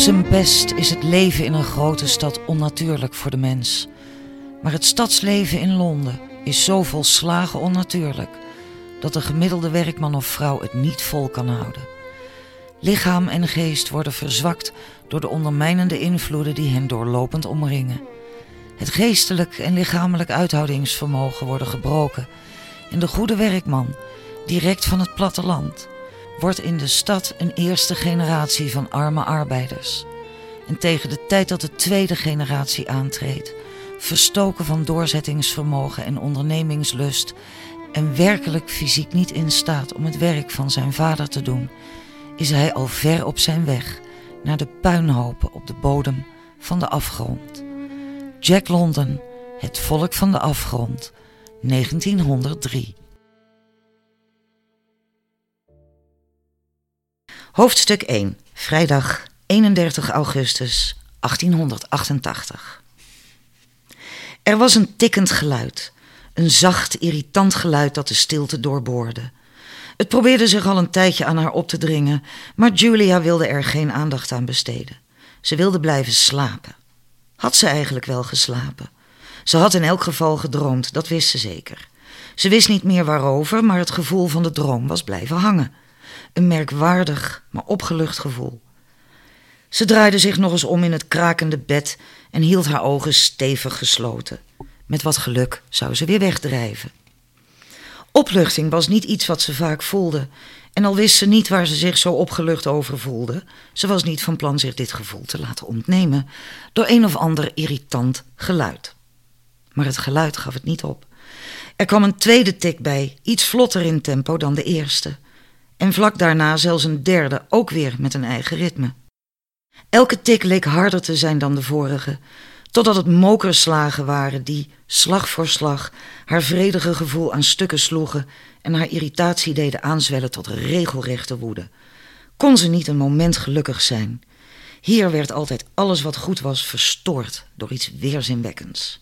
zijn best is het leven in een grote stad onnatuurlijk voor de mens. Maar het stadsleven in Londen is zo volslagen onnatuurlijk dat de gemiddelde werkman of vrouw het niet vol kan houden. Lichaam en geest worden verzwakt door de ondermijnende invloeden die hen doorlopend omringen. Het geestelijk en lichamelijk uithoudingsvermogen worden gebroken en de goede werkman, direct van het platteland, wordt in de stad een eerste generatie van arme arbeiders. En tegen de tijd dat de tweede generatie aantreedt, verstoken van doorzettingsvermogen en ondernemingslust en werkelijk fysiek niet in staat om het werk van zijn vader te doen, is hij al ver op zijn weg naar de puinhopen op de bodem van de afgrond. Jack London, Het volk van de afgrond, 1903. Hoofdstuk 1, vrijdag 31 augustus 1888. Er was een tikkend geluid, een zacht, irritant geluid dat de stilte doorboorde. Het probeerde zich al een tijdje aan haar op te dringen, maar Julia wilde er geen aandacht aan besteden. Ze wilde blijven slapen. Had ze eigenlijk wel geslapen? Ze had in elk geval gedroomd, dat wist ze zeker. Ze wist niet meer waarover, maar het gevoel van de droom was blijven hangen. Een merkwaardig, maar opgelucht gevoel. Ze draaide zich nog eens om in het krakende bed en hield haar ogen stevig gesloten. Met wat geluk zou ze weer wegdrijven. Opluchting was niet iets wat ze vaak voelde. En al wist ze niet waar ze zich zo opgelucht over voelde, ze was niet van plan zich dit gevoel te laten ontnemen door een of ander irritant geluid. Maar het geluid gaf het niet op. Er kwam een tweede tik bij, iets vlotter in tempo dan de eerste. En vlak daarna zelfs een derde, ook weer met een eigen ritme. Elke tik leek harder te zijn dan de vorige, totdat het mokerslagen waren die, slag voor slag, haar vredige gevoel aan stukken sloegen en haar irritatie deden aanzwellen tot regelrechte woede. Kon ze niet een moment gelukkig zijn? Hier werd altijd alles wat goed was verstoord door iets weerzinwekkends.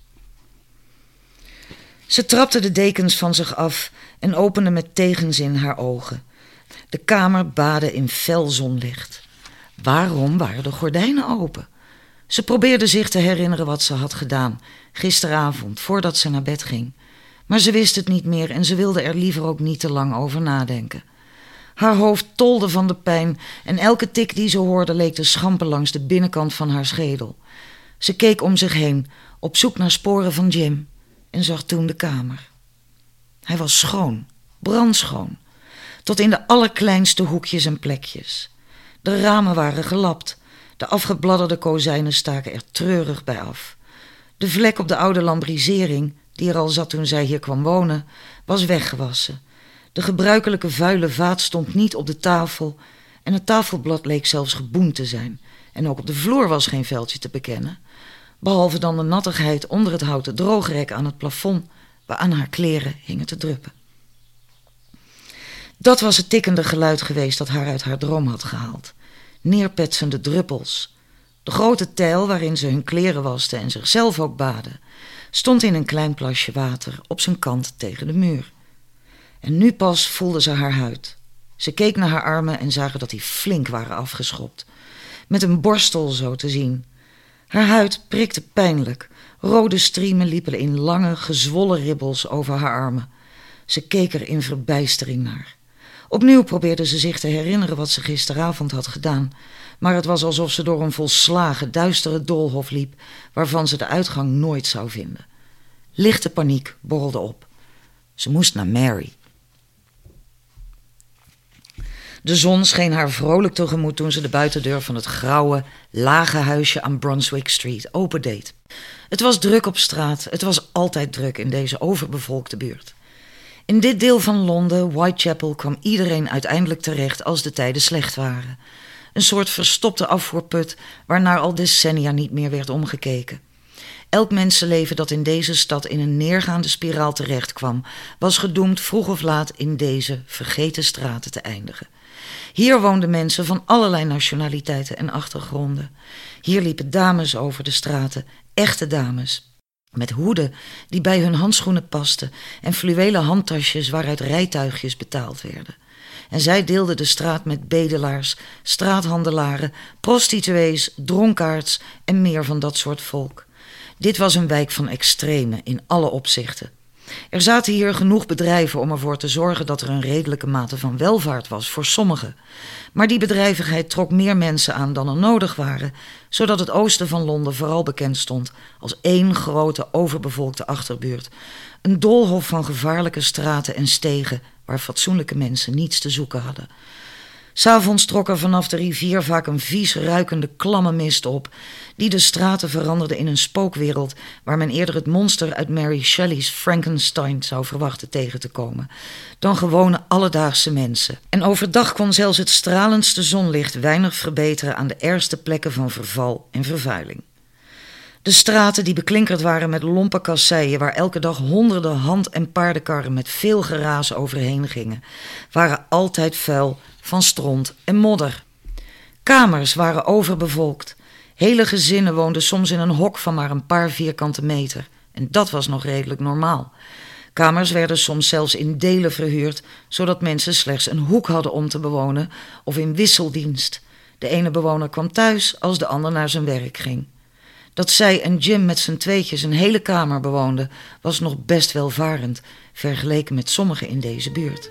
Ze trapte de dekens van zich af en opende met tegenzin haar ogen. De kamer baadde in fel zonlicht. Waarom waren de gordijnen open? Ze probeerde zich te herinneren wat ze had gedaan gisteravond voordat ze naar bed ging. Maar ze wist het niet meer en ze wilde er liever ook niet te lang over nadenken. Haar hoofd tolde van de pijn en elke tik die ze hoorde leek te schampen langs de binnenkant van haar schedel. Ze keek om zich heen, op zoek naar sporen van Jim, en zag toen de kamer. Hij was schoon, brandschoon, tot in de allerkleinste hoekjes en plekjes. De ramen waren gelapt, de afgebladderde kozijnen staken er treurig bij af. De vlek op de oude lambrisering, die er al zat toen zij hier kwam wonen, was weggewassen. De gebruikelijke vuile vaat stond niet op de tafel en het tafelblad leek zelfs geboend te zijn. En ook op de vloer was geen veldje te bekennen, behalve dan de nattigheid onder het houten droogrek aan het plafond waaraan haar kleren hingen te druppen. Dat was het tikkende geluid geweest dat haar uit haar droom had gehaald. Neerpetsende druppels. De grote tijl waarin ze hun kleren waste en zichzelf ook baden, stond in een klein plasje water op zijn kant tegen de muur. En nu pas voelde ze haar huid. Ze keek naar haar armen en zagen dat die flink waren afgeschopt. Met een borstel zo te zien. Haar huid prikte pijnlijk. Rode striemen liepen in lange, gezwollen ribbels over haar armen. Ze keek er in verbijstering naar. Opnieuw probeerde ze zich te herinneren wat ze gisteravond had gedaan, maar het was alsof ze door een volslagen, duistere doolhof liep, waarvan ze de uitgang nooit zou vinden. Lichte paniek borrelde op. Ze moest naar Mary. De zon scheen haar vrolijk tegemoet toen ze de buitendeur van het grauwe, lage huisje aan Brunswick Street opendeed. Het was druk op straat, het was altijd druk in deze overbevolkte buurt. In dit deel van Londen, Whitechapel, kwam iedereen uiteindelijk terecht als de tijden slecht waren. Een soort verstopte afvoerput waarnaar al decennia niet meer werd omgekeken. Elk mensenleven dat in deze stad in een neergaande spiraal terecht kwam, was gedoemd vroeg of laat in deze vergeten straten te eindigen. Hier woonden mensen van allerlei nationaliteiten en achtergronden. Hier liepen dames over de straten, echte dames, met hoeden die bij hun handschoenen pasten en fluwelen handtasjes waaruit rijtuigjes betaald werden. En zij deelden de straat met bedelaars, straathandelaren, prostituees, dronkaards en meer van dat soort volk. Dit was een wijk van extreme in alle opzichten. Er zaten hier genoeg bedrijven om ervoor te zorgen dat er een redelijke mate van welvaart was voor sommigen. Maar die bedrijvigheid trok meer mensen aan dan er nodig waren, zodat het oosten van Londen vooral bekend stond als één grote overbevolkte achterbuurt. Een doolhof van gevaarlijke straten en stegen waar fatsoenlijke mensen niets te zoeken hadden. S'avonds trok er vanaf de rivier vaak een vies ruikende klamme mist op, die de straten veranderde in een spookwereld waar men eerder het monster uit Mary Shelley's Frankenstein zou verwachten tegen te komen, dan gewone alledaagse mensen. En overdag kon zelfs het stralendste zonlicht weinig verbeteren aan de ergste plekken van verval en vervuiling. De straten die beklinkerd waren met lompe kasseien, waar elke dag honderden hand- en paardenkarren met veel geraas overheen gingen, waren altijd vuil van stront en modder. Kamers waren overbevolkt. Hele gezinnen woonden soms in een hok van maar een paar vierkante meter. En dat was nog redelijk normaal. Kamers werden soms zelfs in delen verhuurd, zodat mensen slechts een hoek hadden om te bewonen of in wisseldienst. De ene bewoner kwam thuis als de ander naar zijn werk ging. Dat zij en Jim met z'n tweetjes een hele kamer bewoonden, was nog best welvarend, vergeleken met sommigen in deze buurt.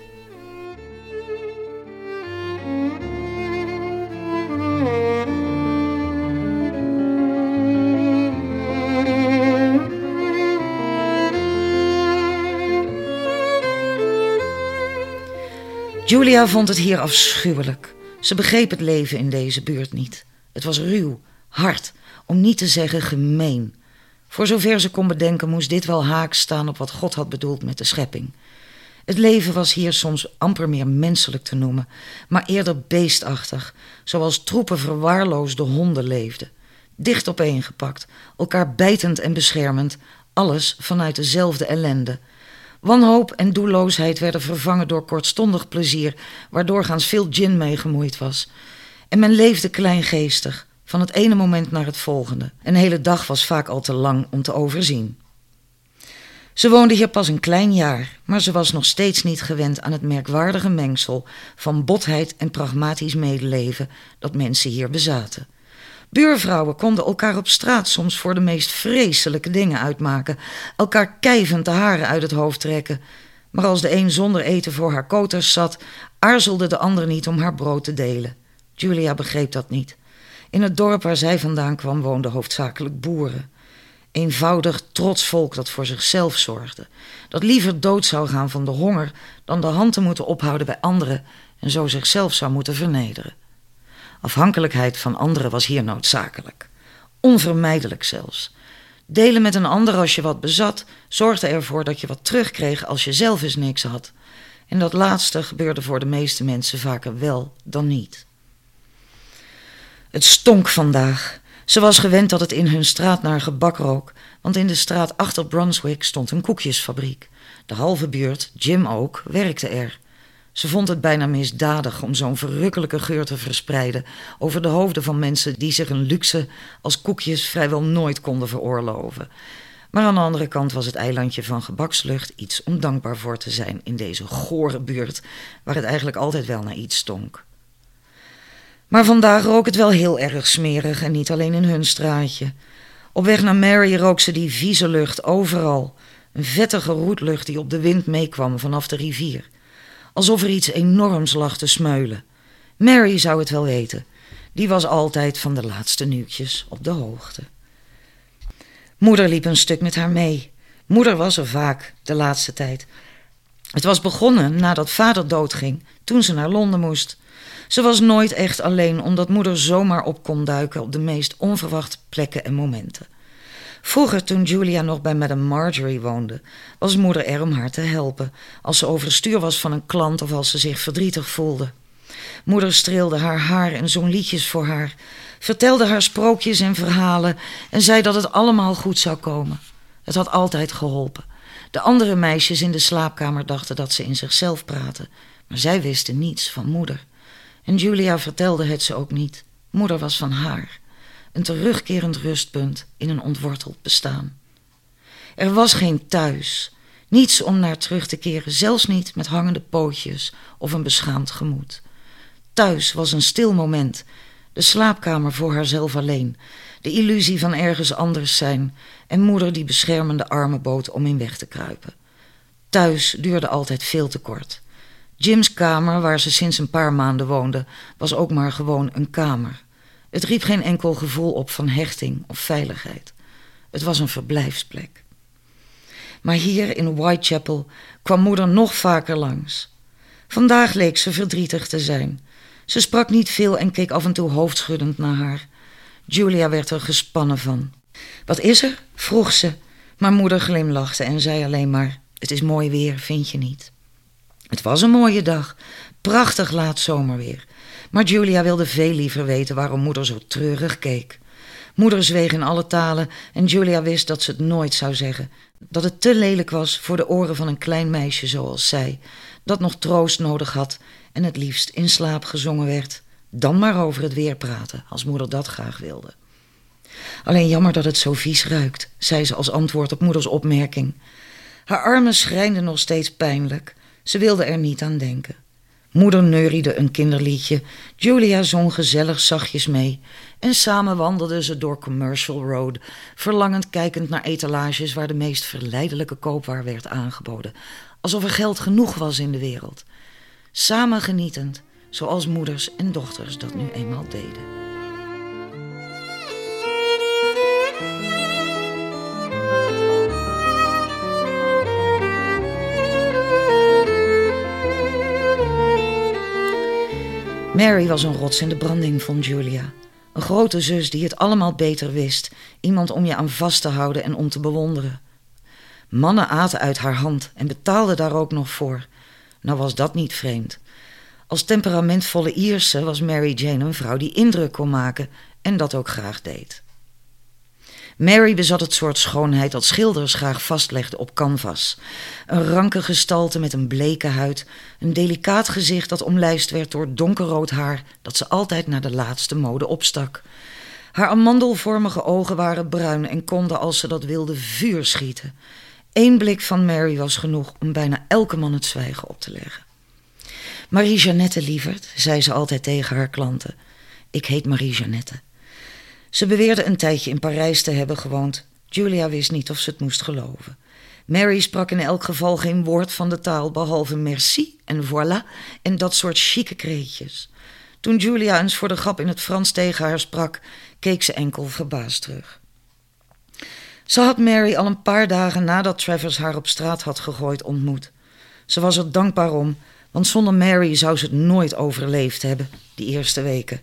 Julia vond het hier afschuwelijk. Ze begreep het leven in deze buurt niet. Het was ruw, hard, om niet te zeggen gemeen. Voor zover ze kon bedenken, moest dit wel haak staan op wat God had bedoeld met de schepping. Het leven was hier soms amper meer menselijk te noemen, maar eerder beestachtig, zoals troepen verwaarloosde honden leefden. Dicht opeengepakt, elkaar bijtend en beschermend, alles vanuit dezelfde ellende. Wanhoop en doelloosheid werden vervangen door kortstondig plezier, waardoor gaans veel gin mee gemoeid was. En men leefde kleingeestig, van het ene moment naar het volgende. Een hele dag was vaak al te lang om te overzien. Ze woonde hier pas een klein jaar, maar ze was nog steeds niet gewend aan het merkwaardige mengsel van botheid en pragmatisch medeleven dat mensen hier bezaten. Buurvrouwen konden elkaar op straat soms voor de meest vreselijke dingen uitmaken, elkaar kijvend de haren uit het hoofd trekken. Maar als de een zonder eten voor haar koters zat, aarzelde de ander niet om haar brood te delen. Julia begreep dat niet. In het dorp waar zij vandaan kwam woonden hoofdzakelijk boeren. Eenvoudig, trots volk dat voor zichzelf zorgde. Dat liever dood zou gaan van de honger dan de hand te moeten ophouden bij anderen en zo zichzelf zou moeten vernederen. Afhankelijkheid van anderen was hier noodzakelijk. Onvermijdelijk zelfs. Delen met een ander als je wat bezat zorgde ervoor dat je wat terugkreeg als je zelf eens niks had. En dat laatste gebeurde voor de meeste mensen vaker wel dan niet. Het stonk vandaag. Ze was gewend dat het in hun straat naar gebak rook, want in de straat achter Brunswick stond een koekjesfabriek. De halve buurt, Jim ook, werkte er. Ze vond het bijna misdadig om zo'n verrukkelijke geur te verspreiden over de hoofden van mensen die zich een luxe als koekjes vrijwel nooit konden veroorloven. Maar aan de andere kant was het eilandje van gebakslucht iets om dankbaar voor te zijn in deze gore buurt, waar het eigenlijk altijd wel naar iets stonk. Maar vandaag rook het wel heel erg smerig en niet alleen in hun straatje. Op weg naar Mary rook ze die vieze lucht overal. Een vettige roetlucht die op de wind meekwam vanaf de rivier. Alsof er iets enorms lag te smeulen. Mary zou het wel weten. Die was altijd van de laatste nieuwtjes op de hoogte. Moeder liep een stuk met haar mee. Moeder was er vaak, de laatste tijd. Het was begonnen nadat vader doodging, toen ze naar Londen moest. Ze was nooit echt alleen, omdat moeder zomaar op kon duiken op de meest onverwachte plekken en momenten. Vroeger, toen Julia nog bij Madame Marjorie woonde, was moeder er om haar te helpen, als ze overstuur was van een klant of als ze zich verdrietig voelde. Moeder streelde haar haar en zong liedjes voor haar, vertelde haar sprookjes en verhalen en zei dat het allemaal goed zou komen. Het had altijd geholpen. De andere meisjes in de slaapkamer dachten dat ze in zichzelf praten, maar zij wisten niets van moeder. En Julia vertelde het ze ook niet. Moeder was van haar. Een terugkerend rustpunt in een ontworteld bestaan. Er was geen thuis. Niets om naar terug te keren, zelfs niet met hangende pootjes of een beschaamd gemoed. Thuis was een stil moment, de slaapkamer voor haarzelf alleen, de illusie van ergens anders zijn en moeder die beschermende armen bood om in weg te kruipen. Thuis duurde altijd veel te kort. Jim's kamer, waar ze sinds een paar maanden woonde, was ook maar gewoon een kamer. Het riep geen enkel gevoel op van hechting of veiligheid. Het was een verblijfsplek. Maar hier in Whitechapel kwam moeder nog vaker langs. Vandaag leek ze verdrietig te zijn. Ze sprak niet veel en keek af en toe hoofdschuddend naar haar. Julia werd er gespannen van. Wat is er? vroeg ze, maar moeder glimlachte en zei alleen maar: Het is mooi weer, vind je niet? Het was een mooie dag, prachtig laat zomerweer. Maar Julia wilde veel liever weten waarom moeder zo treurig keek. Moeder zweeg in alle talen en Julia wist dat ze het nooit zou zeggen. Dat het te lelijk was voor de oren van een klein meisje zoals zij, dat nog troost nodig had en het liefst in slaap gezongen werd. Dan maar over het weer praten, als moeder dat graag wilde. Alleen jammer dat het zo vies ruikt, zei ze als antwoord op moeders opmerking. Haar armen schrijnden nog steeds pijnlijk. Ze wilde er niet aan denken. Moeder neuriede een kinderliedje, Julia zong gezellig zachtjes mee en samen wandelden ze door Commercial Road, verlangend kijkend naar etalages waar de meest verleidelijke koopwaar werd aangeboden, alsof er geld genoeg was in de wereld. Samen genietend, zoals moeders en dochters dat nu eenmaal deden. Mary was een rots in de branding, vond Julia. Een grote zus die het allemaal beter wist. Iemand om je aan vast te houden en om te bewonderen. Mannen aten uit haar hand en betaalden daar ook nog voor. Nou was dat niet vreemd. Als temperamentvolle Ierse was Mary Jane een vrouw die indruk kon maken en dat ook graag deed. Mary bezat het soort schoonheid dat schilders graag vastlegden op canvas. Een ranke gestalte met een bleke huid, een delicaat gezicht dat omlijst werd door donkerrood haar dat ze altijd naar de laatste mode opstak. Haar amandelvormige ogen waren bruin en konden, als ze dat wilde, vuur schieten. Eén blik van Mary was genoeg om bijna elke man het zwijgen op te leggen. Marie-Jeannette, lieverd, zei ze altijd tegen haar klanten. Ik heet Marie-Jeannette. Ze beweerde een tijdje in Parijs te hebben gewoond. Julia wist niet of ze het moest geloven. Mary sprak in elk geval geen woord van de taal behalve merci en voilà en dat soort chique kreetjes. Toen Julia eens voor de grap in het Frans tegen haar sprak, keek ze enkel verbaasd terug. Ze had Mary al een paar dagen nadat Travers haar op straat had gegooid ontmoet. Ze was er dankbaar om, want zonder Mary zou ze het nooit overleefd hebben, die eerste weken.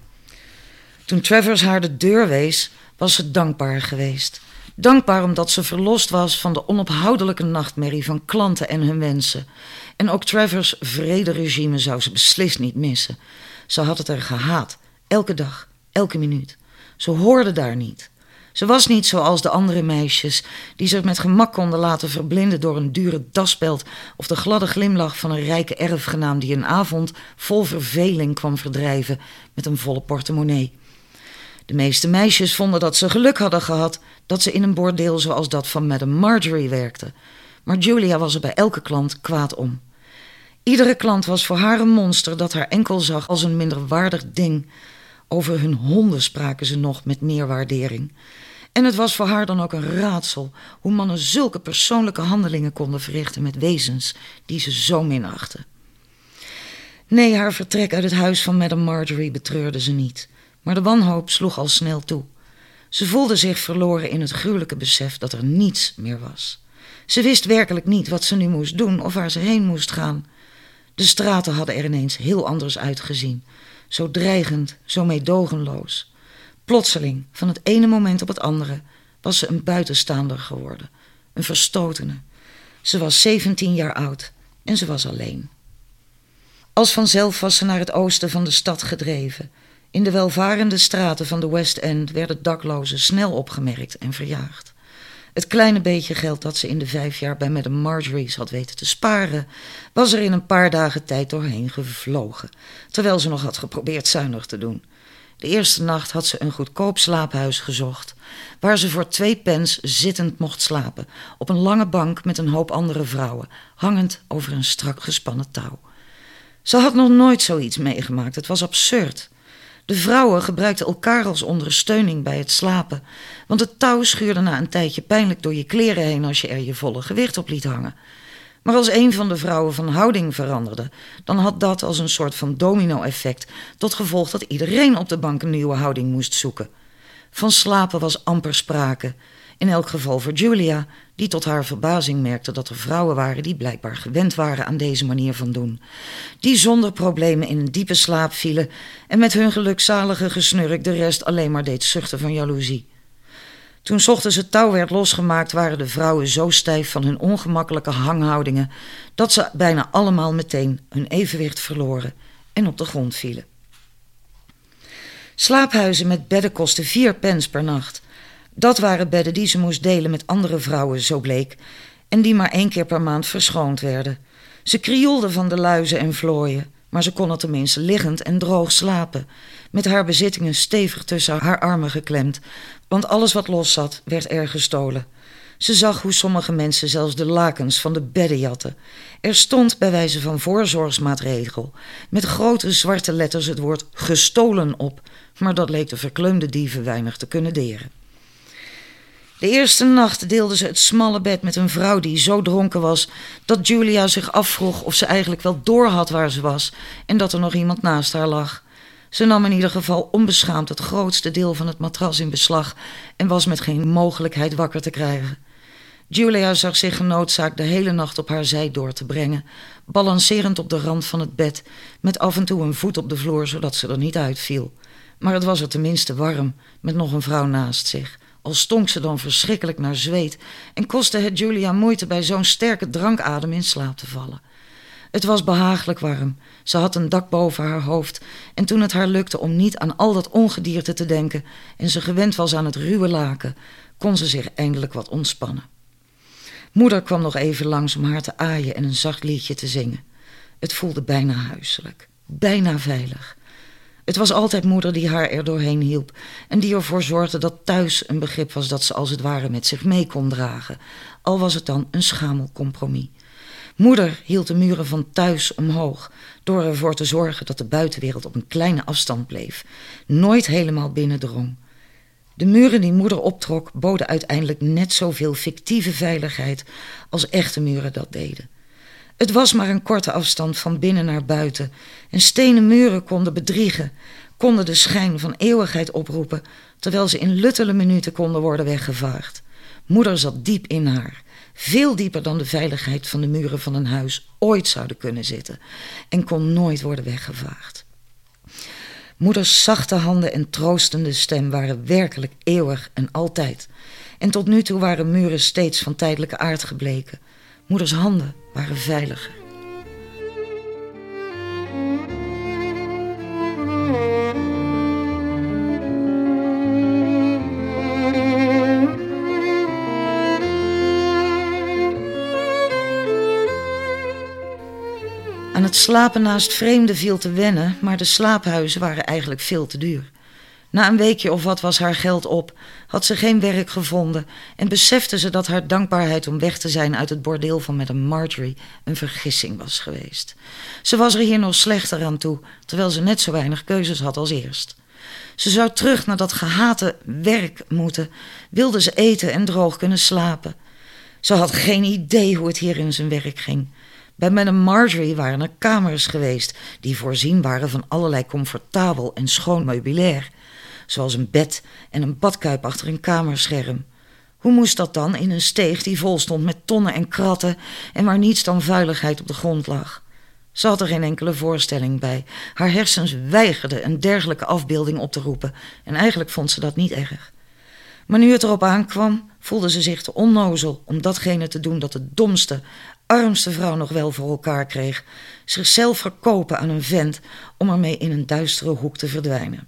Toen Travers haar de deur wees, was ze dankbaar geweest. Dankbaar omdat ze verlost was van de onophoudelijke nachtmerrie van klanten en hun wensen. En ook Travers' vrederegime zou ze beslist niet missen. Ze had het er gehaat, elke dag, elke minuut. Ze hoorde daar niet. Ze was niet zoals de andere meisjes, die zich met gemak konden laten verblinden door een dure daspeld of de gladde glimlach van een rijke erfgenaam die een avond vol verveling kwam verdrijven met een volle portemonnee. De meeste meisjes vonden dat ze geluk hadden gehad dat ze in een bordeel zoals dat van Madame Marjorie werkte. Maar Julia was er bij elke klant kwaad om. Iedere klant was voor haar een monster dat haar enkel zag als een minderwaardig ding. Over hun honden spraken ze nog met meer waardering. En het was voor haar dan ook een raadsel hoe mannen zulke persoonlijke handelingen konden verrichten met wezens die ze zo minachten. Nee, haar vertrek uit het huis van Madame Marjorie betreurde ze niet. Maar de wanhoop sloeg al snel toe. Ze voelde zich verloren in het gruwelijke besef dat er niets meer was. Ze wist werkelijk niet wat ze nu moest doen of waar ze heen moest gaan. De straten hadden er ineens heel anders uitgezien. Zo dreigend, zo meedogenloos. Plotseling, van het ene moment op het andere, was ze een buitenstaander geworden. Een verstotene. Ze was 17 jaar oud en ze was alleen. Als vanzelf was ze naar het oosten van de stad gedreven in de welvarende straten van de West End werden daklozen snel opgemerkt en verjaagd. Het kleine beetje geld dat ze in de vijf jaar bij Madame Marjorie's had weten te sparen, was er in een paar dagen tijd doorheen gevlogen, terwijl ze nog had geprobeerd zuinig te doen. De eerste nacht had ze een goedkoop slaaphuis gezocht, waar ze voor twee pence zittend mocht slapen, op een lange bank met een hoop andere vrouwen, hangend over een strak gespannen touw. Ze had nog nooit zoiets meegemaakt, het was absurd. De vrouwen gebruikten elkaar als ondersteuning bij het slapen, want het touw schuurde na een tijdje pijnlijk door je kleren heen als je er je volle gewicht op liet hangen. Maar als een van de vrouwen van houding veranderde, dan had dat als een soort van domino-effect tot gevolg dat iedereen op de bank een nieuwe houding moest zoeken. Van slapen was amper sprake. In elk geval voor Julia, die tot haar verbazing merkte dat er vrouwen waren die blijkbaar gewend waren aan deze manier van doen. Die zonder problemen in een diepe slaap vielen en met hun gelukzalige gesnurk de rest alleen maar deed zuchten van jaloezie. Toen ochtends het touw werd losgemaakt, waren de vrouwen zo stijf van hun ongemakkelijke hanghoudingen dat ze bijna allemaal meteen hun evenwicht verloren en op de grond vielen. Slaaphuizen met bedden kosten vier pence per nacht. Dat waren bedden die ze moest delen met andere vrouwen, zo bleek, en die maar één keer per maand verschoond werden. Ze krioelde van de luizen en vlooien, maar ze kon er tenminste liggend en droog slapen, met haar bezittingen stevig tussen haar armen geklemd, want alles wat los zat werd er gestolen. Ze zag hoe sommige mensen zelfs de lakens van de bedden jatten. Er stond bij wijze van voorzorgsmaatregel met grote zwarte letters het woord gestolen op, maar dat leek de verkleumde dieven weinig te kunnen deren. De eerste nacht deelde ze het smalle bed met een vrouw die zo dronken was dat Julia zich afvroeg of ze eigenlijk wel doorhad waar ze was en dat er nog iemand naast haar lag. Ze nam in ieder geval onbeschaamd het grootste deel van het matras in beslag en was met geen mogelijkheid wakker te krijgen. Julia zag zich genoodzaakt de hele nacht op haar zij door te brengen, balancerend op de rand van het bed, met af en toe een voet op de vloer zodat ze er niet uitviel. Maar het was er tenminste warm, met nog een vrouw naast zich. Al stonk ze dan verschrikkelijk naar zweet en kostte het Julia moeite bij zo'n sterke drankadem in slaap te vallen. Het was behagelijk warm. Ze had een dak boven haar hoofd. En toen het haar lukte om niet aan al dat ongedierte te denken en ze gewend was aan het ruwe laken, kon ze zich eindelijk wat ontspannen. Moeder kwam nog even langs om haar te aaien en een zacht liedje te zingen. Het voelde bijna huiselijk, bijna veilig. Het was altijd moeder die haar er doorheen hielp en die ervoor zorgde dat thuis een begrip was dat ze als het ware met zich mee kon dragen, al was het dan een schamel compromis. Moeder hield de muren van thuis omhoog door ervoor te zorgen dat de buitenwereld op een kleine afstand bleef, nooit helemaal binnendrong. De muren die moeder optrok boden uiteindelijk net zoveel fictieve veiligheid als echte muren dat deden. Het was maar een korte afstand van binnen naar buiten en stenen muren konden bedriegen, konden de schijn van eeuwigheid oproepen, terwijl ze in luttele minuten konden worden weggevaagd. Moeder zat diep in haar veel dieper dan de veiligheid van de muren van een huis ooit zouden kunnen zitten en kon nooit worden weggevaagd. Moeders zachte handen en troostende stem waren werkelijk eeuwig en altijd. En tot nu toe waren muren steeds van tijdelijke aard gebleken. Moeders handen waren veiliger. Aan het slapen naast vreemden viel te wennen, maar de slaaphuizen waren eigenlijk veel te duur. Na een weekje of wat was haar geld op, had ze geen werk gevonden en besefte ze dat haar dankbaarheid om weg te zijn uit het bordeel van Madame Marjorie een vergissing was geweest. Ze was er hier nog slechter aan toe, terwijl ze net zo weinig keuzes had als eerst. Ze zou terug naar dat gehate werk moeten, wilde ze eten en droog kunnen slapen. Ze had geen idee hoe het hier in zijn werk ging. Bij Madame Marjorie waren er kamers geweest die voorzien waren van allerlei comfortabel en schoon meubilair, zoals een bed en een badkuip achter een kamerscherm. Hoe moest dat dan in een steeg die vol stond met tonnen en kratten en waar niets dan vuiligheid op de grond lag? Ze had er geen enkele voorstelling bij. Haar hersens weigerden een dergelijke afbeelding op te roepen en eigenlijk vond ze dat niet erg. Maar nu het erop aankwam, voelde ze zich te onnozel om datgene te doen dat de domste, armste vrouw nog wel voor elkaar kreeg: zichzelf verkopen aan een vent om ermee in een duistere hoek te verdwijnen.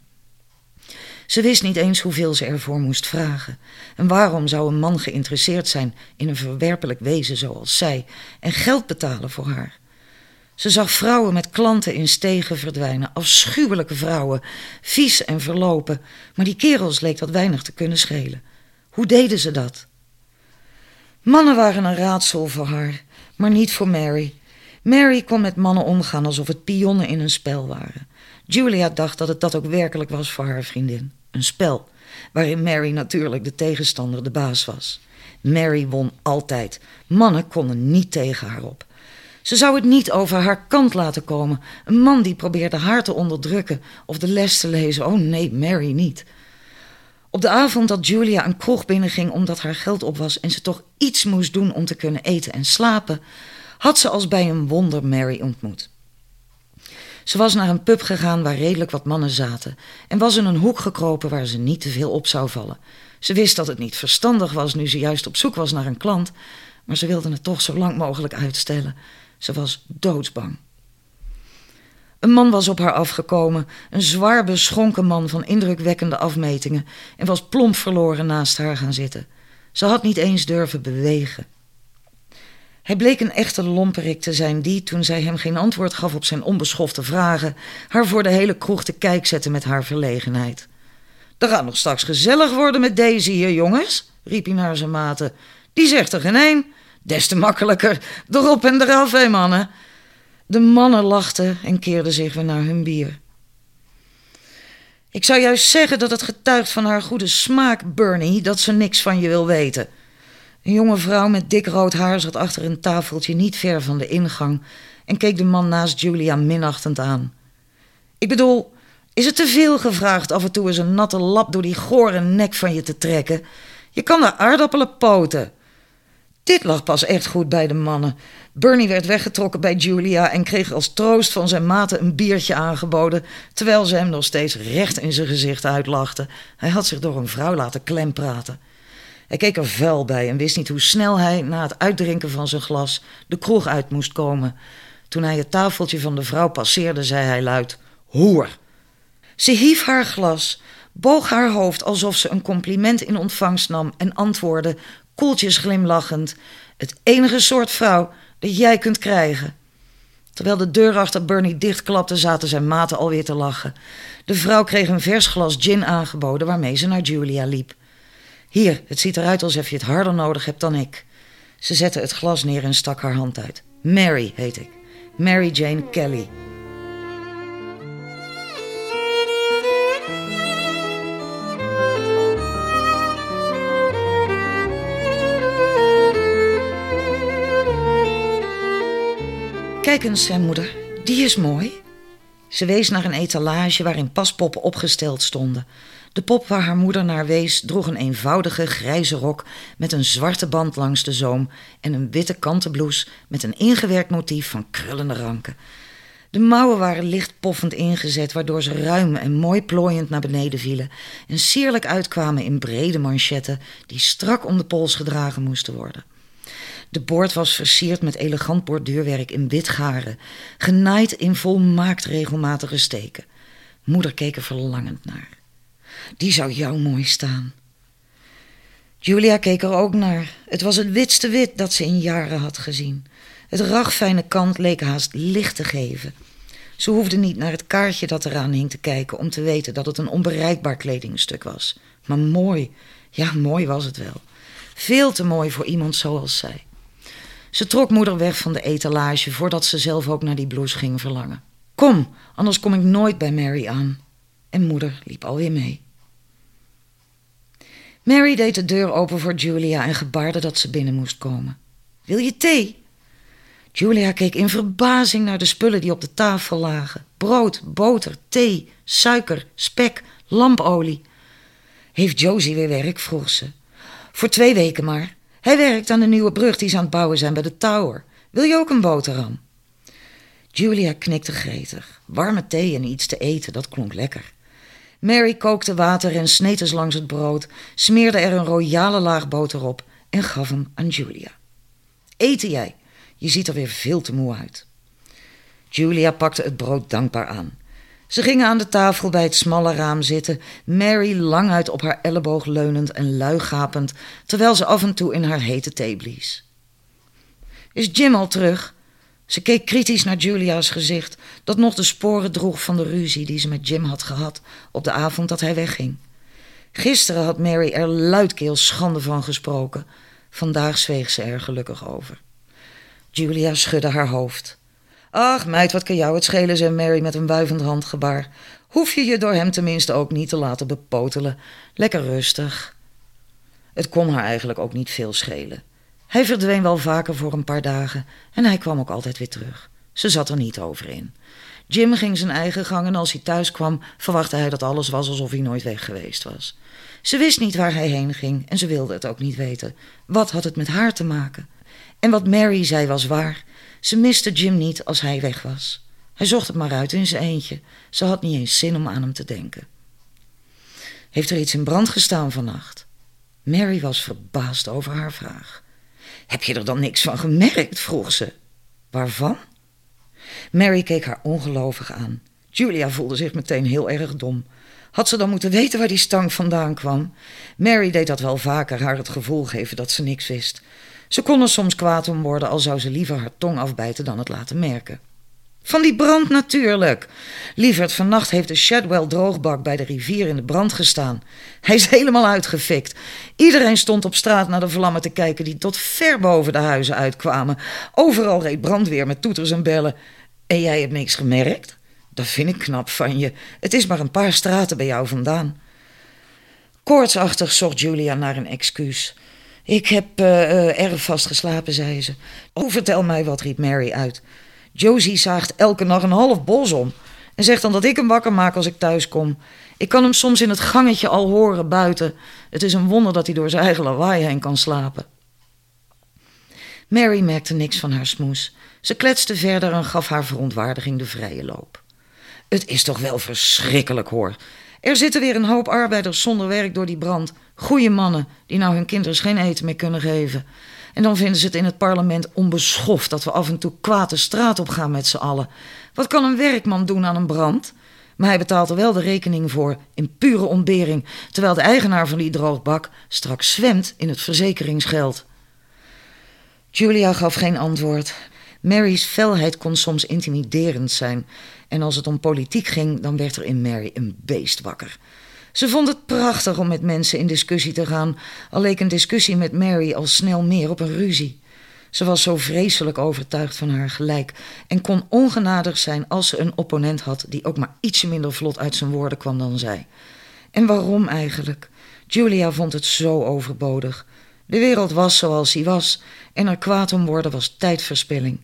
Ze wist niet eens hoeveel ze ervoor moest vragen. En waarom zou een man geïnteresseerd zijn in een verwerpelijk wezen zoals zij en geld betalen voor haar? Ze zag vrouwen met klanten in stegen verdwijnen, afschuwelijke vrouwen, vies en verlopen, maar die kerels leek dat weinig te kunnen schelen. Hoe deden ze dat? Mannen waren een raadsel voor haar, maar niet voor Mary. Mary kon met mannen omgaan alsof het pionnen in een spel waren. Julia dacht dat het dat ook werkelijk was voor haar vriendin. Een spel, waarin Mary natuurlijk de tegenstander de baas was. Mary won altijd. Mannen konden niet tegen haar op. Ze zou het niet over haar kant laten komen. Een man die probeerde haar te onderdrukken of de les te lezen. Oh nee, Mary niet. Op de avond dat Julia een kroeg binnenging omdat haar geld op was en ze toch iets moest doen om te kunnen eten en slapen, had ze als bij een wonder Mary ontmoet. Ze was naar een pub gegaan waar redelijk wat mannen zaten en was in een hoek gekropen waar ze niet te veel op zou vallen. Ze wist dat het niet verstandig was nu ze juist op zoek was naar een klant, maar ze wilde het toch zo lang mogelijk uitstellen. Ze was doodsbang. Een man was op haar afgekomen, een zwaar beschonken man van indrukwekkende afmetingen, en was plomp verloren naast haar gaan zitten. Ze had niet eens durven bewegen. Hij bleek een echte lomperik te zijn die, toen zij hem geen antwoord gaf op zijn onbeschofte vragen, haar voor de hele kroeg te kijk zette met haar verlegenheid. Er gaat nog straks gezellig worden met Daisy hier, jongens, riep hij naar zijn maten. Die zegt er geen een. Des te makkelijker. Erop en eraf, hé mannen. De mannen lachten en keerden zich weer naar hun bier. Ik zou juist zeggen dat het getuigt van haar goede smaak, Bernie, dat ze niks van je wil weten. Een jonge vrouw met dik rood haar zat achter een tafeltje niet ver van de ingang en keek de man naast Julia minachtend aan. Ik bedoel, is het te veel gevraagd af en toe eens een natte lap door die gore nek van je te trekken? Je kan de aardappelen poten. Dit lag pas echt goed bij de mannen. Bernie werd weggetrokken bij Julia en kreeg als troost van zijn maten een biertje aangeboden, terwijl ze hem nog steeds recht in zijn gezicht uitlachten. Hij had zich door een vrouw laten klempraten. Hij keek er vuil bij en wist niet hoe snel hij, na het uitdrinken van zijn glas, de kroeg uit moest komen. Toen hij het tafeltje van de vrouw passeerde, zei hij luid: Hoer! Ze hief haar glas, boog haar hoofd alsof ze een compliment in ontvangst nam en antwoordde, koeltjes glimlachend: Het enige soort vrouw dat jij kunt krijgen. Terwijl de deur achter Bernie dichtklapte, zaten zijn maten alweer te lachen. De vrouw kreeg een vers glas gin aangeboden waarmee ze naar Julia liep. Hier, het ziet eruit alsof je het harder nodig hebt dan ik. Ze zette het glas neer en stak haar hand uit. Mary heet ik. Mary Jane Kelly. Kijk eens, zijn moeder. Die is mooi. Ze wees naar een etalage waarin paspoppen opgesteld stonden. De pop waar haar moeder naar wees droeg een eenvoudige grijze rok met een zwarte band langs de zoom en een witte kanten blouse met een ingewerkt motief van krullende ranken. De mouwen waren licht poffend ingezet, waardoor ze ruim en mooi plooiend naar beneden vielen en sierlijk uitkwamen in brede manchetten die strak om de pols gedragen moesten worden. De boord was versierd met elegant borduurwerk in wit garen, genaaid in volmaakt regelmatige steken. Moeder keek er verlangend naar. Die zou jou mooi staan. Julia keek er ook naar. Het was het witste wit dat ze in jaren had gezien. Het ragfijne kant leek haast licht te geven. Ze hoefde niet naar het kaartje dat eraan hing te kijken om te weten dat het een onbereikbaar kledingstuk was. Maar mooi, ja, mooi was het wel. Veel te mooi voor iemand zoals zij. Ze trok moeder weg van de etalage voordat ze zelf ook naar die blouse ging verlangen. Kom, anders kom ik nooit bij Mary aan. En moeder liep alweer mee. Mary deed de deur open voor Julia en gebaarde dat ze binnen moest komen. Wil je thee? Julia keek in verbazing naar de spullen die op de tafel lagen: brood, boter, thee, suiker, spek, lampolie. Heeft Josie weer werk? vroeg ze. Voor twee weken maar. Hij werkt aan de nieuwe brug die ze aan het bouwen zijn bij de Tower. Wil je ook een boterham? Julia knikte gretig. Warme thee en iets te eten, dat klonk lekker. Mary kookte water en sneed eens langs het brood, smeerde er een royale laag boter op en gaf hem aan Julia. Eten jij? Je ziet er weer veel te moe uit. Julia pakte het brood dankbaar aan. Ze gingen aan de tafel bij het smalle raam zitten, Mary languit op haar elleboog leunend en luigapend, terwijl ze af en toe in haar hete thee blies. Is Jim al terug? Ze keek kritisch naar Julia's gezicht, dat nog de sporen droeg van de ruzie die ze met Jim had gehad op de avond dat hij wegging. Gisteren had Mary er luidkeels schande van gesproken. Vandaag zweeg ze er gelukkig over. Julia schudde haar hoofd. Ach, meid, wat kan jou het schelen, zei Mary met een wuivend handgebaar. Hoef je je door hem tenminste ook niet te laten bepotelen. Lekker rustig. Het kon haar eigenlijk ook niet veel schelen. Hij verdween wel vaker voor een paar dagen en hij kwam ook altijd weer terug. Ze zat er niet over in. Jim ging zijn eigen gang en als hij thuis kwam, verwachtte hij dat alles was alsof hij nooit weg geweest was. Ze wist niet waar hij heen ging en ze wilde het ook niet weten. Wat had het met haar te maken? En wat Mary zei was waar. Ze miste Jim niet als hij weg was. Hij zocht het maar uit in zijn eentje. Ze had niet eens zin om aan hem te denken. Heeft er iets in brand gestaan vannacht? Mary was verbaasd over haar vraag. Heb je er dan niks van gemerkt? vroeg ze. Waarvan? Mary keek haar ongelovig aan. Julia voelde zich meteen heel erg dom. Had ze dan moeten weten waar die stank vandaan kwam? Mary deed dat wel vaker, haar het gevoel geven dat ze niks wist. Ze kon er soms kwaad om worden, al zou ze liever haar tong afbijten dan het laten merken. Van die brand natuurlijk. Lieverd, vannacht heeft de Shadwell droogbak bij de rivier in de brand gestaan. Hij is helemaal uitgefikt. Iedereen stond op straat naar de vlammen te kijken die tot ver boven de huizen uitkwamen. Overal reed brandweer met toeters en bellen. En jij hebt niks gemerkt? Dat vind ik knap van je. Het is maar een paar straten bij jou vandaan. Koortsachtig zocht Julia naar een excuus. Ik heb uh, erg vast geslapen, zei ze. Oh, vertel mij wat, riep Mary uit. Josie zaagt elke nacht een half bos om. En zegt dan dat ik hem wakker maak als ik thuis kom. Ik kan hem soms in het gangetje al horen buiten. Het is een wonder dat hij door zijn eigen lawaai heen kan slapen. Mary merkte niks van haar smoes. Ze kletste verder en gaf haar verontwaardiging de vrije loop. Het is toch wel verschrikkelijk hoor. Er zitten weer een hoop arbeiders zonder werk door die brand. Goeie mannen die nou hun kinderen geen eten meer kunnen geven. En dan vinden ze het in het parlement onbeschoft dat we af en toe kwaad de straat op gaan met z'n allen. Wat kan een werkman doen aan een brand? Maar hij betaalt er wel de rekening voor in pure ontbering, terwijl de eigenaar van die droogbak straks zwemt in het verzekeringsgeld. Julia gaf geen antwoord. Mary's felheid kon soms intimiderend zijn. En als het om politiek ging, dan werd er in Mary een beest wakker. Ze vond het prachtig om met mensen in discussie te gaan, al leek een discussie met Mary al snel meer op een ruzie. Ze was zo vreselijk overtuigd van haar gelijk en kon ongenadig zijn als ze een opponent had die ook maar ietsje minder vlot uit zijn woorden kwam dan zij. En waarom eigenlijk? Julia vond het zo overbodig. De wereld was zoals hij was en er kwaad om worden was tijdverspilling.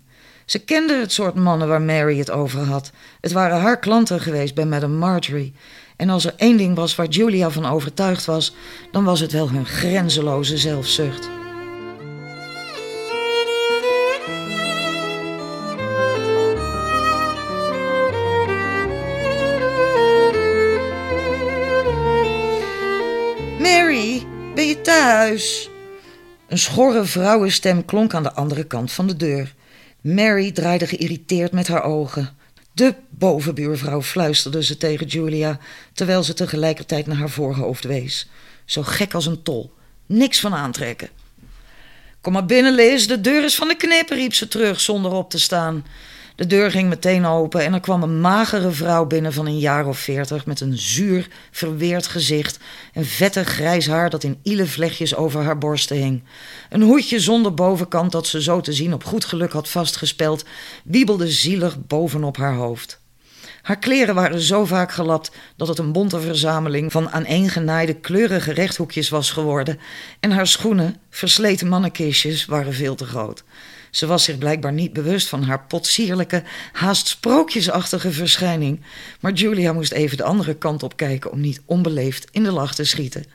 Ze kende het soort mannen waar Mary het over had. Het waren haar klanten geweest bij Madame Marjorie. En als er één ding was waar Julia van overtuigd was, dan was het wel hun grenzeloze zelfzucht. Mary, ben je thuis? Een schorre vrouwenstem klonk aan de andere kant van de deur. Mary draaide geïrriteerd met haar ogen. De bovenbuurvrouw fluisterde ze tegen Julia, terwijl ze tegelijkertijd naar haar voorhoofd wees. Zo gek als een tol. Niks van aantrekken. Kom maar binnen, Liz. De deur is van de knip, riep ze terug zonder op te staan. De deur ging meteen open en er kwam een magere vrouw binnen van een jaar of veertig met een zuur, verweerd gezicht en vettig grijs haar dat in iele vlechtjes over haar borsten hing. Een hoedje zonder bovenkant dat ze zo te zien op goed geluk had vastgespeld, wiebelde zielig bovenop haar hoofd. Haar kleren waren zo vaak gelapt dat het een bonte verzameling van aaneengenaaide kleurige rechthoekjes was geworden en haar schoenen, versleten mannenkistjes, waren veel te groot. Ze was zich blijkbaar niet bewust van haar potsierlijke, haast sprookjesachtige verschijning. Maar Julia moest even de andere kant op kijken om niet onbeleefd in de lach te schieten.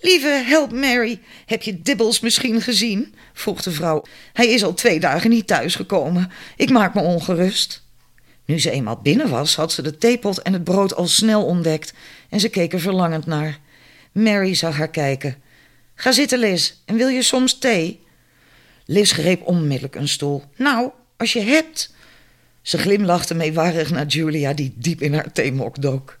Lieve help Mary, heb je Dibbles misschien gezien? vroeg de vrouw. Hij is al twee dagen niet thuisgekomen. Ik maak me ongerust. Nu ze eenmaal binnen was, had ze de theepot en het brood al snel ontdekt en ze keek er verlangend naar. Mary zag haar kijken. Ga zitten, Liz, en wil je soms thee? Liz greep onmiddellijk een stoel. Nou, als je hebt. Ze glimlachte meewarig naar Julia, die diep in haar theemok dook.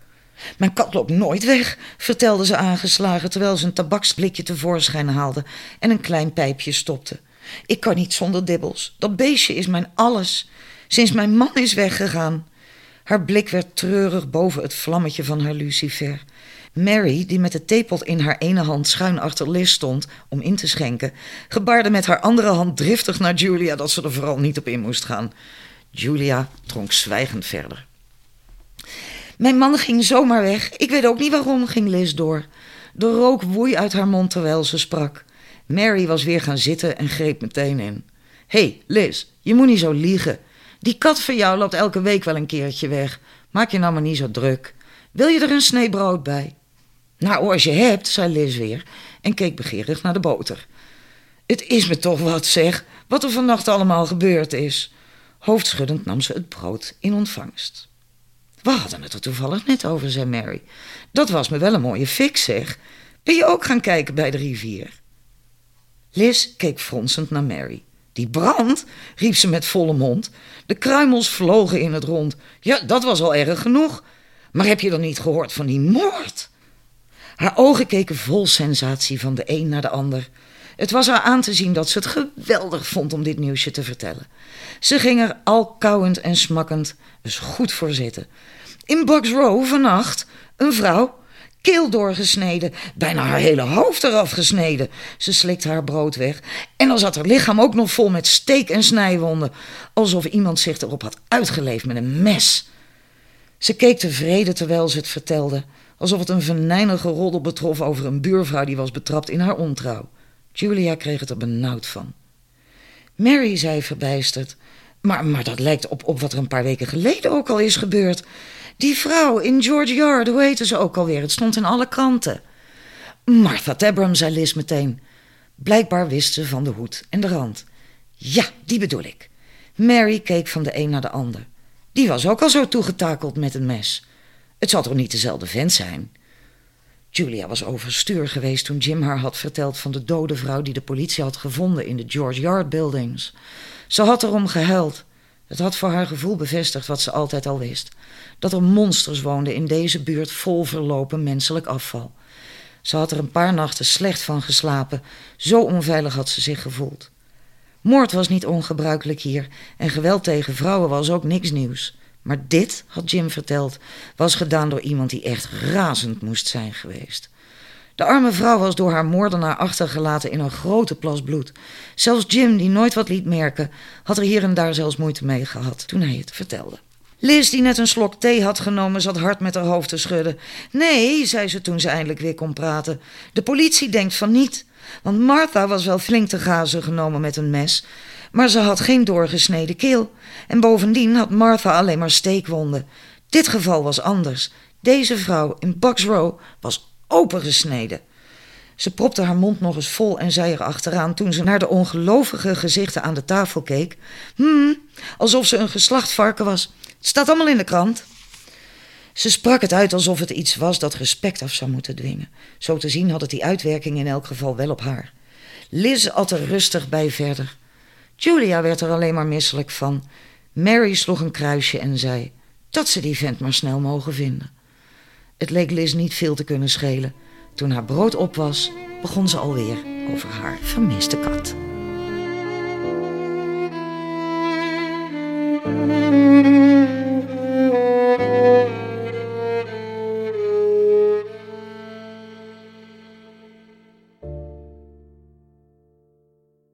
Mijn kat loopt nooit weg, vertelde ze aangeslagen terwijl ze een tabaksblikje tevoorschijn haalde en een klein pijpje stopte. Ik kan niet zonder Dibbels. Dat beestje is mijn alles. Sinds mijn man is weggegaan. Haar blik werd treurig boven het vlammetje van haar lucifer. Mary, die met de theepot in haar ene hand schuin achter Liz stond om in te schenken, gebaarde met haar andere hand driftig naar Julia dat ze er vooral niet op in moest gaan. Julia dronk zwijgend verder. Mijn man ging zomaar weg. Ik weet ook niet waarom, ging Liz door. De rook woei uit haar mond terwijl ze sprak. Mary was weer gaan zitten en greep meteen in. Hé, hey, Liz, je moet niet zo liegen. Die kat van jou loopt elke week wel een keertje weg. Maak je nou maar niet zo druk. Wil je er een snee brood bij? Nou, als je hebt, zei Liz weer en keek begeerig naar de boter. Het is me toch wat, zeg, wat er vannacht allemaal gebeurd is. Hoofdschuddend nam ze het brood in ontvangst. We hadden het er toevallig net over, zei Mary. Dat was me wel een mooie fix, zeg. Ben je ook gaan kijken bij de rivier? Liz keek fronsend naar Mary. Die brand, riep ze met volle mond. De kruimels vlogen in het rond. Ja, dat was al erg genoeg. Maar heb je dan niet gehoord van die moord? Haar ogen keken vol sensatie van de een naar de ander. Het was haar aan te zien dat ze het geweldig vond om dit nieuwsje te vertellen. Ze ging er al kauwend en smakkend dus goed voor zitten. In Bugs Row vannacht een vrouw, keel doorgesneden, bijna haar hele hoofd eraf gesneden. Ze slikte haar brood weg en dan zat haar lichaam ook nog vol met steek- en snijwonden, alsof iemand zich erop had uitgeleefd met een mes. Ze keek tevreden terwijl ze het vertelde, alsof het een venijnige roddel betrof over een buurvrouw die was betrapt in haar ontrouw. Julia kreeg het er benauwd van. Mary zei verbijsterd: Maar, maar dat lijkt op, op wat er een paar weken geleden ook al is gebeurd. Die vrouw in George Yard, hoe heette ze ook alweer? Het stond in alle kranten. Martha Tabram, zei Liz meteen. Blijkbaar wist ze van de hoed en de rand. Ja, die bedoel ik. Mary keek van de een naar de ander. Die was ook al zo toegetakeld met een mes. Het zal toch niet dezelfde vent zijn? Julia was overstuur geweest toen Jim haar had verteld van de dode vrouw die de politie had gevonden in de George Yard buildings. Ze had erom gehuild. Het had voor haar gevoel bevestigd wat ze altijd al wist: dat er monsters woonden in deze buurt vol verlopen menselijk afval. Ze had er een paar nachten slecht van geslapen, zo onveilig had ze zich gevoeld. Moord was niet ongebruikelijk hier en geweld tegen vrouwen was ook niks nieuws. Maar dit, had Jim verteld, was gedaan door iemand die echt razend moest zijn geweest. De arme vrouw was door haar moordenaar achtergelaten in een grote plas bloed. Zelfs Jim, die nooit wat liet merken, had er hier en daar zelfs moeite mee gehad toen hij het vertelde. Liz, die net een slok thee had genomen, zat hard met haar hoofd te schudden. Nee, zei ze toen ze eindelijk weer kon praten. De politie denkt van niet. Want Martha was wel flink te gazen genomen met een mes. Maar ze had geen doorgesneden keel. En bovendien had Martha alleen maar steekwonden. Dit geval was anders. Deze vrouw in Bucks Row was opengesneden. Ze propte haar mond nog eens vol en zei er achteraan toen ze naar de ongelovige gezichten aan de tafel keek: Hmm, alsof ze een geslacht varken was. Het staat allemaal in de krant. Ze sprak het uit alsof het iets was dat respect af zou moeten dwingen. Zo te zien had het die uitwerking in elk geval wel op haar. Liz at er rustig bij verder. Julia werd er alleen maar misselijk van. Mary sloeg een kruisje en zei dat ze die vent maar snel mogen vinden. Het leek Liz niet veel te kunnen schelen. Toen haar brood op was, begon ze alweer over haar vermiste kat.